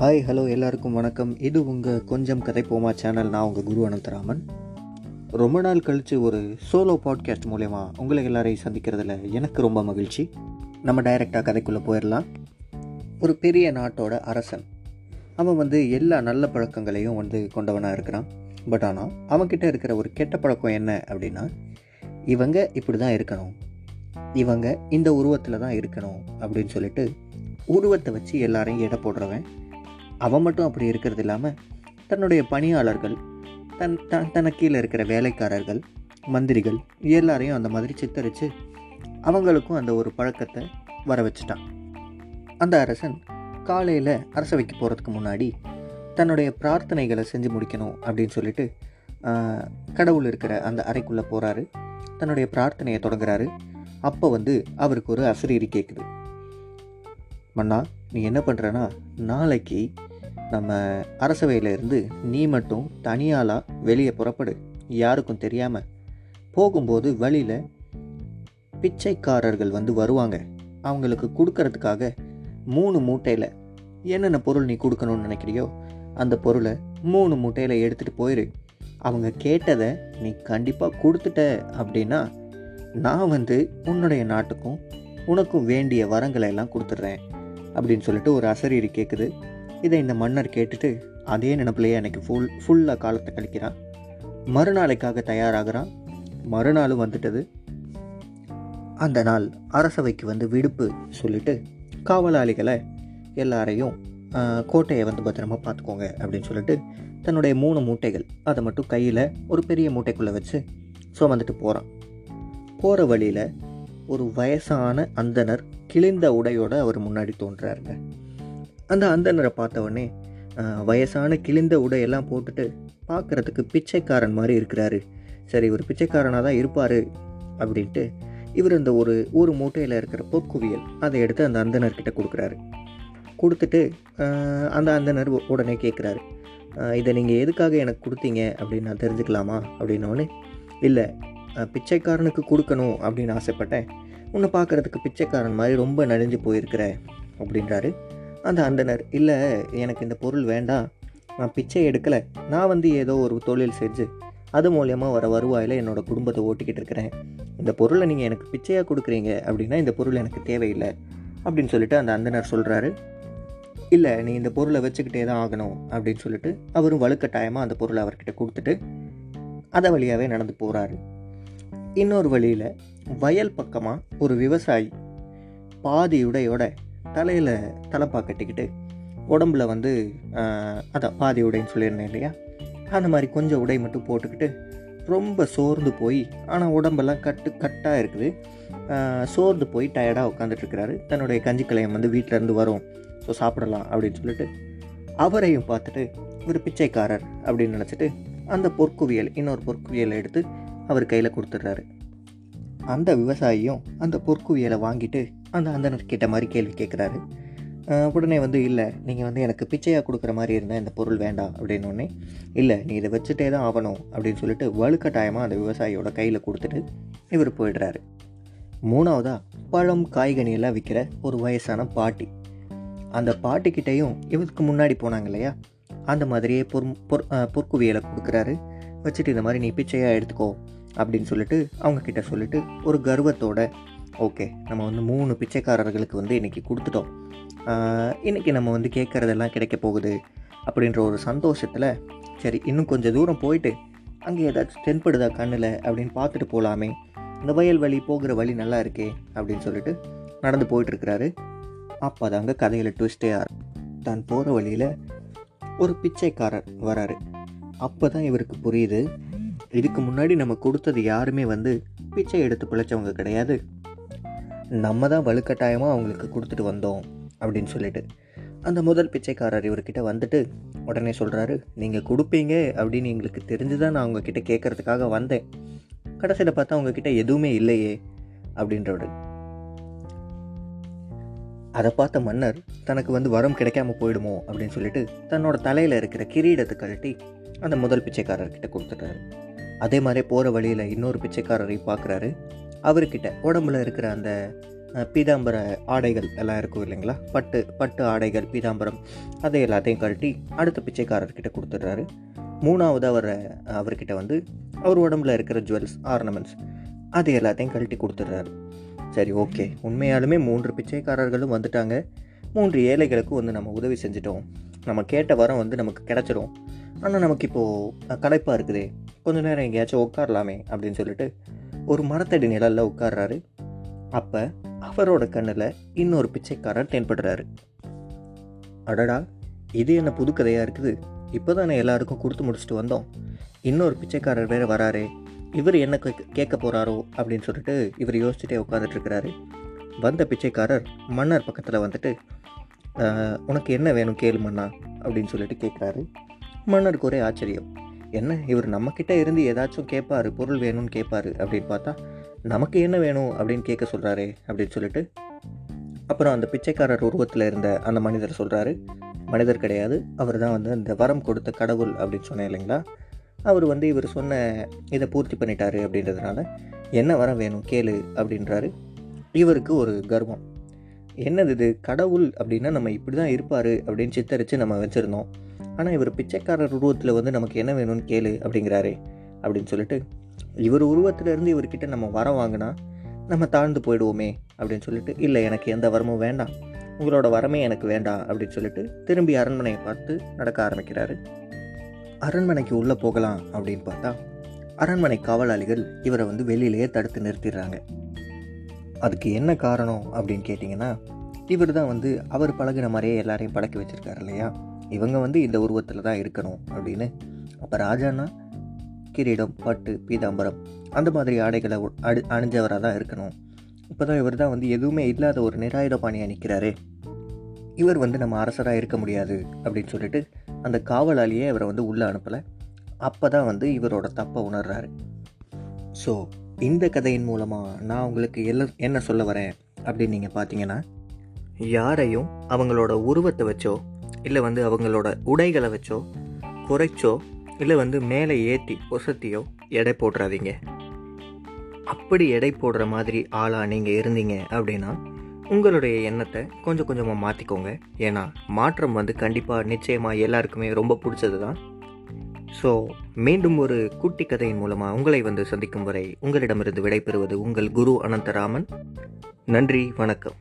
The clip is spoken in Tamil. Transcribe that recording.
ஹாய் ஹலோ எல்லாருக்கும் வணக்கம். இது உங்கள் கொஞ்சம் கதை போமா சேனல் நான் உங்கள் குரு அனந்தராமன். ரொம்ப நாள் கழித்து ஒரு சோலோ பாட்காஸ்ட் மூலயமா உங்களை எல்லாரையும் சந்திக்கிறதுல எனக்கு ரொம்ப மகிழ்ச்சி. நம்ம டைரெக்டாக கதைக்குள்ளே போயிடலாம் ஒரு பெரிய நாட்டோட அரசன். அவன் வந்து எல்லா நல்ல பழக்கங்களையும் வந்து கொண்டவனாக இருக்கிறான். பட் ஆனால் அவன்கிட்ட இருக்கிற ஒரு கெட்ட பழக்கம் என்ன அப்படின்னா இவங்க இப்படி தான் இருக்கணும். இவங்க இந்த உருவத்தில் தான் இருக்கணும் அப்படின்னு சொல்லிட்டு உருவத்தை வச்சு எல்லாரையும் எடை போடுறவன். அவன் மட்டும் அப்படி இருக்கிறது இல்லாமல் தன்னுடைய பணியாளர்கள் தன் தன் தனக்கு கீழே இருக்கிற வேலைக்காரர்கள் மந்திரிகள் எல்லாரையும் அந்த மாதிரி சித்தரித்து அவங்களுக்கும் அந்த ஒரு பழக்கத்தை வர வச்சுட்டான். அந்த அரசன் காலையில் அரசவைக்கு போகிறதுக்கு முன்னாடி தன்னுடைய பிரார்த்தனைகளை செஞ்சு முடிக்கணும் அப்படின்னு சொல்லிட்டு கடவுள் இருக்கிற அந்த அறைக்குள்ளே போகிறாரு தன்னுடைய பிரார்த்தனையை தொடங்குறாரு. அப்போ வந்து அவருக்கு ஒரு அசரீரி கேட்குது மன்னா நீ என்ன பண்ணுறனா நாளைக்கு நம்ம அரசவையில இருந்து நீ மட்டும் தனியாளாக வெளியே புறப்படு. யாருக்கும் தெரியாமல் போகும்போது வழியில் பிச்சைக்காரர்கள் வந்து வருவாங்க. அவங்களுக்கு கொடுக்கறதுக்காக மூணு மூட்டையில் என்னென்ன பொருள் நீ கொடுக்கணும்னு நினைக்கிறியோ அந்த பொருளை மூணு மூட்டையில் எடுத்துகிட்டு போயிரு. அவங்க கேட்டதை நீ கண்டிப்பாக கொடுத்துட்ட அப்படின்னா நான் வந்து உன்னுடைய நாட்டுக்கும் உனக்கும் வேண்டிய வரங்களை எல்லாம் கொடுத்துட்றேன் அப்படின்னு சொல்லிட்டு ஒரு அசரீரி கேட்குது இதை இந்த மன்னர் கேட்டுட்டு அதே நினப்பிலேயே எனக்கு ஃபுல் ஃபுல்லாக காலத்தை கழிக்கிறான். மறுநாளைக்காக தயாராகிறான். மறுநாளும் வந்துட்டது. அந்த நாள் அரசவைக்கு வந்து விடுப்பு சொல்லிட்டு காவலாளிகளை எல்லாரையும் கோட்டையை வந்து பத்திரமா பார்த்துக்கோங்க அப்படின்னு சொல்லிட்டு தன்னுடைய மூணு மூட்டைகள் அதை மட்டும் கையில் ஒரு பெரிய மூட்டைக்குள்ளே வச்சு சுமந்துட்டு போகிறான் போகிற வழியில் ஒரு வயசான அந்தனர் கிழிந்த உடையோடு அவர் முன்னாடி தோன்றாருங்க. அந்த அந்தனரை பார்த்தவொடனே வயசான கிழிந்த உடையெல்லாம் போட்டுட்டு பார்க்குறதுக்கு பிச்சைக்காரன் மாதிரி இருக்கிறாரு. சரி இவர் பிச்சைக்காரனாக தான் இருப்பார் அப்படின்ட்டு இவர் இந்த ஒரு ஒரு மூட்டையில் இருக்கிற பொற்குவியல் அதை எடுத்து அந்த அந்தனர்கிட்ட கொடுக்குறாரு. கொடுத்துட்டு அந்த அந்தனர் உடனே கேட்குறாரு இதை நீங்கள் எதுக்காக எனக்கு கொடுத்தீங்க அப்படின்னு நான் தெரிஞ்சுக்கலாமா அப்படின்னோடனே இல்லை பிச்சைக்காரனுக்கு கொடுக்கணும் அப்படின்னு ஆசைப்பட்டேன். உன்னை பார்க்குறதுக்கு பிச்சைக்காரன் மாதிரி ரொம்ப நலிஞ்சு போயிருக்கிற அப்படின்றாரு. அந்த அந்தனர் இல்லை எனக்கு இந்த பொருள் வேண்டாம். நான் பிச்சை எடுக்கலை. நான் வந்து ஏதோ ஒரு தொழில் செஞ்சு அது மூலியமாக வர வருவாயில் என்னோட குடும்பத்தை ஓட்டிக்கிட்டு இருக்கிறேன். இந்த பொருளை நீங்கள் எனக்கு பிச்சையாக கொடுக்குறீங்க அப்படின்னா இந்த பொருள் எனக்கு தேவையில்லை. அப்படின்னு சொல்லிட்டு அந்த அந்தனர் சொல்கிறாரு இல்லை நீ இந்த பொருளை வச்சுக்கிட்டே தான் ஆகணும். அப்படின்னு சொல்லிட்டு அவரும் வலுக்கட்டாயமாக அந்த பொருளை அவர்கிட்ட கொடுத்துட்டு அதை வழியாகவே நடந்து போகிறாரு இன்னொரு வழியில் வயல் பக்கமாக ஒரு விவசாயி பாதி உடையோட தலையில் தலைப்பா கட்டிக்கிட்டு உடம்புல வந்து அதான் பாதி உடைன்னு சொல்லியிருந்தேன் இல்லையா? அந்த மாதிரி கொஞ்சம் உடை மட்டும் போட்டுக்கிட்டு ரொம்ப சோர்ந்து போய் ஆனால் உடம்பெல்லாம் கட்டு கட்டாக இருக்குது. சோர்ந்து போய் டயர்டாக உட்காந்துட்ருக்கிறாரு தன்னுடைய கஞ்சி கலையம் வந்து வீட்டிலேருந்து வரும். ஸோ சாப்பிடலாம் அப்படின்னு சொல்லிட்டு அவரையும் பார்த்துட்டு ஒரு பிச்சைக்காரர் அப்படின்னு நினச்சிட்டு அந்த பொற்குவியல் இன்னொரு பொற்குவியலை எடுத்து அவர் கையில் கொடுத்துட்றாரு. அந்த விவசாயியும் அந்த பொற்குவியலை வாங்கிட்டு அந்த அந்தனர் கேட்ட மாதிரி கேள்வி கேட்குறாரு உடனே வந்து இல்லை நீங்கள் வந்து எனக்கு பிச்சையாக கொடுக்குற மாதிரி இருந்தால் இந்த பொருள் வேண்டாம் அப்படின்னு இல்லை நீ இதை வச்சுட்டே தான் ஆகணும் அப்படின்னு சொல்லிட்டு வலுக்கட்டாயமாக அந்த விவசாயியோட கையில் கொடுத்துட்டு இவர் போயிடுறாரு. மூணாவதாக பழம் காய்கனி எல்லாம் விற்கிற ஒரு வயசான பாட்டி. அந்த பாட்டிக்கிட்டேயும் இவருக்கு முன்னாடி போனாங்க இல்லையா? அந்த மாதிரியே பொற் பொற் பொற்குவியலை கொடுக்குறாரு. வச்சுட்டு இந்த மாதிரி நீ பிச்சையாக எடுத்துக்கோ அப்படின்னு சொல்லிட்டு அவங்கக்கிட்ட சொல்லிவிட்டு சொல்லிட்டு ஒரு கர்வத்தோட ஓகே நம்ம வந்து மூணு பிச்சைக்காரர்களுக்கு வந்து இன்றைக்கி கொடுத்துட்டோம். இன்றைக்கி இன்னைக்கு நம்ம வந்து கேட்குறதெல்லாம் கிடைக்க போகுது. அப்படின்ற ஒரு சந்தோஷத்தில் சரி இன்னும் கொஞ்சம் தூரம் போயிட்டு அங்கே ஏதாச்சும் தென்படுதா கண்ணில்? அப்படின்னு பார்த்துட்டு போகலாமே இந்த வயல் வழி போகிற வழி நல்லா இருக்கே அப்படின்னு சொல்லிட்டு நடந்து போயிட்டுருக்கிறாரு. அப்போ தாங்க கதையில் ட்விஸ்டே ஆர் தான் போகிற வழியில் ஒரு பிச்சைக்காரர் வராரு. அப்போ தான் இவருக்கு புரியுது. இதுக்கு முன்னாடி நம்ம கொடுத்தது யாருமே வந்து பிச்சை எடுத்து பிழைச்சவங்க கிடையாது. நம்ம தான் வலுக்கட்டாயமாக அவங்களுக்கு கொடுத்துட்டு வந்தோம் அப்படின்னு சொல்லிட்டு. அந்த முதல் பிச்சைக்காரர் இவர்கிட்ட வந்துட்டு உடனே சொல்கிறாரு நீங்கள் கொடுப்பீங்க அப்படின்னு எங்களுக்கு தெரிஞ்சு தான் நான் உங்ககிட்ட கேட்கறதுக்காக வந்தேன். கடைசியில் பார்த்தா உங்ககிட்ட எதுவுமே இல்லையே அப்படின்றவர். அதை பார்த்த மன்னர் தனக்கு வந்து வரம் கிடைக்காம போயிடுமோ? அப்படின்னு சொல்லிட்டு தன்னோட தலையில் இருக்கிற கிரீடத்தை கழட்டி அந்த முதல் பிச்சைக்காரர்கிட்ட கொடுத்துட்றாரு. அதே மாதிரி போகிற வழியில் இன்னொரு பிச்சைக்காரரை பார்க்குறாரு. அவர்கிட்ட உடம்புல இருக்கிற அந்த பீதாம்பர ஆடைகள் எல்லாம் இருக்கும் இல்லைங்களா? பட்டு பட்டு ஆடைகள் பீதாம்பரம் அதை எல்லாத்தையும் கழட்டி அடுத்த பிச்சைக்காரர்கிட்ட கொடுத்துட்றாரு. மூணாவது அவர் அவர்கிட்ட வந்து அவர் உடம்புல இருக்கிற ஜுவல்ஸ் ஆர்னமெண்ட்ஸ் அது எல்லாத்தையும் கழட்டி கொடுத்துட்றாரு. சரி ஓகே. உண்மையாலுமே மூன்று பிச்சைக்காரர்களும் வந்துட்டாங்க. மூன்று ஏழைகளுக்கும் வந்து நம்ம உதவி செஞ்சிட்டோம். நம்ம கேட்ட வரம் வந்து நமக்கு கிடச்சிரும். ஆனால் நமக்கு இப்போது களைப்பாக இருக்குதே. கொஞ்ச நேரம் எங்கேயாச்சும் உட்காரலாமே அப்படின்னு சொல்லிட்டு ஒரு மரத்தடி நிழலில் உட்கார்றாரு அப்போ அவரோட கண்ணில் இன்னொரு பிச்சைக்காரர் தென்படுறாரு. அடடா இது என்ன புது கதையாக இருக்குது? இப்போ தானே எல்லாருக்கும் கொடுத்து முடிச்சுட்டு வந்தோம். இன்னொரு பிச்சைக்காரர் வேறு வராரே. இவர் என்ன கேட்க கேட்க போகிறாரோ அப்படின்னு சொல்லிட்டு இவர் யோசிச்சுட்டே உட்காந்துட்ருக்கிறாரு வந்த பிச்சைக்காரர் மன்னர் பக்கத்தில் வந்துட்டு உனக்கு என்ன வேணும் கேளு மன்னா அப்படின்னு சொல்லிட்டு கேட்குறாரு மன்னருக்கு ஒரே ஆச்சரியம். என்ன இவர் நம்மக்கிட்ட இருந்து ஏதாச்சும் கேட்பாரு பொருள் வேணும்னு கேட்பாரு அப்படின்னு பார்த்தா நமக்கு என்ன வேணும்? அப்படின்னு கேட்க சொல்கிறாரே அப்படின்னு சொல்லிட்டு அப்புறம் அந்த பிச்சைக்காரர் உருவத்தில் இருந்த அந்த மனிதர் சொல்கிறாரு மனிதர் கிடையாது அவர் தான் வந்து இந்த வரம் கொடுத்த கடவுள் அப்படின்னு சொன்னேன் இல்லைங்களா? அவர் வந்து இவர் சொன்ன இதை பூர்த்தி பண்ணிட்டாரு அப்படின்றதுனால என்ன வரம் வேணும் கேளு அப்படின்றாரு. இவருக்கு ஒரு கர்வம். என்னது இது கடவுள் அப்படின்னா நம்ம இப்படி தான் இருப்பார் அப்படின்னு சித்தரித்து நம்ம வச்சுருந்தோம். ஆனால் இவர் பிச்சைக்காரர் உருவத்தில் வந்து நமக்கு என்ன வேணும்னு கேளு அப்படிங்கிறாரே அப்படின்னு சொல்லிட்டு இவர் உருவத்திலேருந்து இவர்கிட்ட நம்ம வரம் வாங்கினா நம்ம தாழ்ந்து போயிடுவோமே அப்படின்னு சொல்லிட்டு இல்லை எனக்கு எந்த வரமும் வேண்டாம். உங்களோட வரமே எனக்கு வேண்டாம். அப்படின்னு சொல்லிட்டு திரும்பி அரண்மனையை பார்த்து நடக்க ஆரம்பிக்கிறாரு. அரண்மனைக்கு உள்ளே போகலாம். அப்படின்னு பார்த்தா அரண்மனை காவலாளிகள் இவரை வந்து வெளியிலேயே தடுத்து நிறுத்திடுறாங்க. அதுக்கு என்ன காரணம் அப்படின்னு கேட்டிங்கன்னா இவர் தான் வந்து அவர் பழகின மாதிரியே எல்லாரையும் பழக்கி வச்சுருக்காரு இல்லையா? இவங்க வந்து இந்த உருவத்தில் தான் இருக்கணும் அப்படின்னு. அப்போ ராஜானா கிரீடம் பட்டு பீதாம்பரம் அந்த மாதிரி ஆடைகளை உ- அடி அணிஞ்சவராக தான் இருக்கணும். இப்போ தான் இவர் தான் வந்து எதுவுமே இல்லாத ஒரு நிராயுதபாணியாக நிற்கிறாரே இவர் வந்து நம்ம அரசராக இருக்க முடியாது அப்படின்னு சொல்லிட்டு அந்த காவலாளியே இவரை வந்து உள்ளே அனுப்பலை. அப்போ தான் வந்து இவரோட தப்பை உணர்றாரு. ஸோ இந்த கதையின் மூலமாக நான் உங்களுக்கு எல்லாம் என்ன சொல்ல வரேன் அப்படின்னு நீங்கள் பார்த்தீங்கன்னா யாரையும் அவங்களோட உருவத்தை வச்சோ இல்லை வந்து அவங்களோட உடைகளை வச்சோ குறைச்சோ இல்லை வந்து மேலே ஏற்றி ஒசத்தியோ எடை போடுறாதீங்க. அப்படி எடை போடுற மாதிரி ஆளாக நீங்கள் இருந்தீங்க அப்படின்னா உங்களுடைய எண்ணத்தை கொஞ்சம் கொஞ்சமாக மாற்றிக்கோங்க ஏன்னா மாற்றம் வந்து கண்டிப்பாக நிச்சயமாக எல்லாருக்குமே ரொம்ப பிடிச்சது தான் ஸோ மீண்டும் ஒரு குட்டி கதையின் மூலமாக உங்களை வந்து சந்திக்கும் வரை உங்களிடமிருந்து விடைபெறுவது உங்கள் குரு அனந்தராமன். நன்றி வணக்கம்.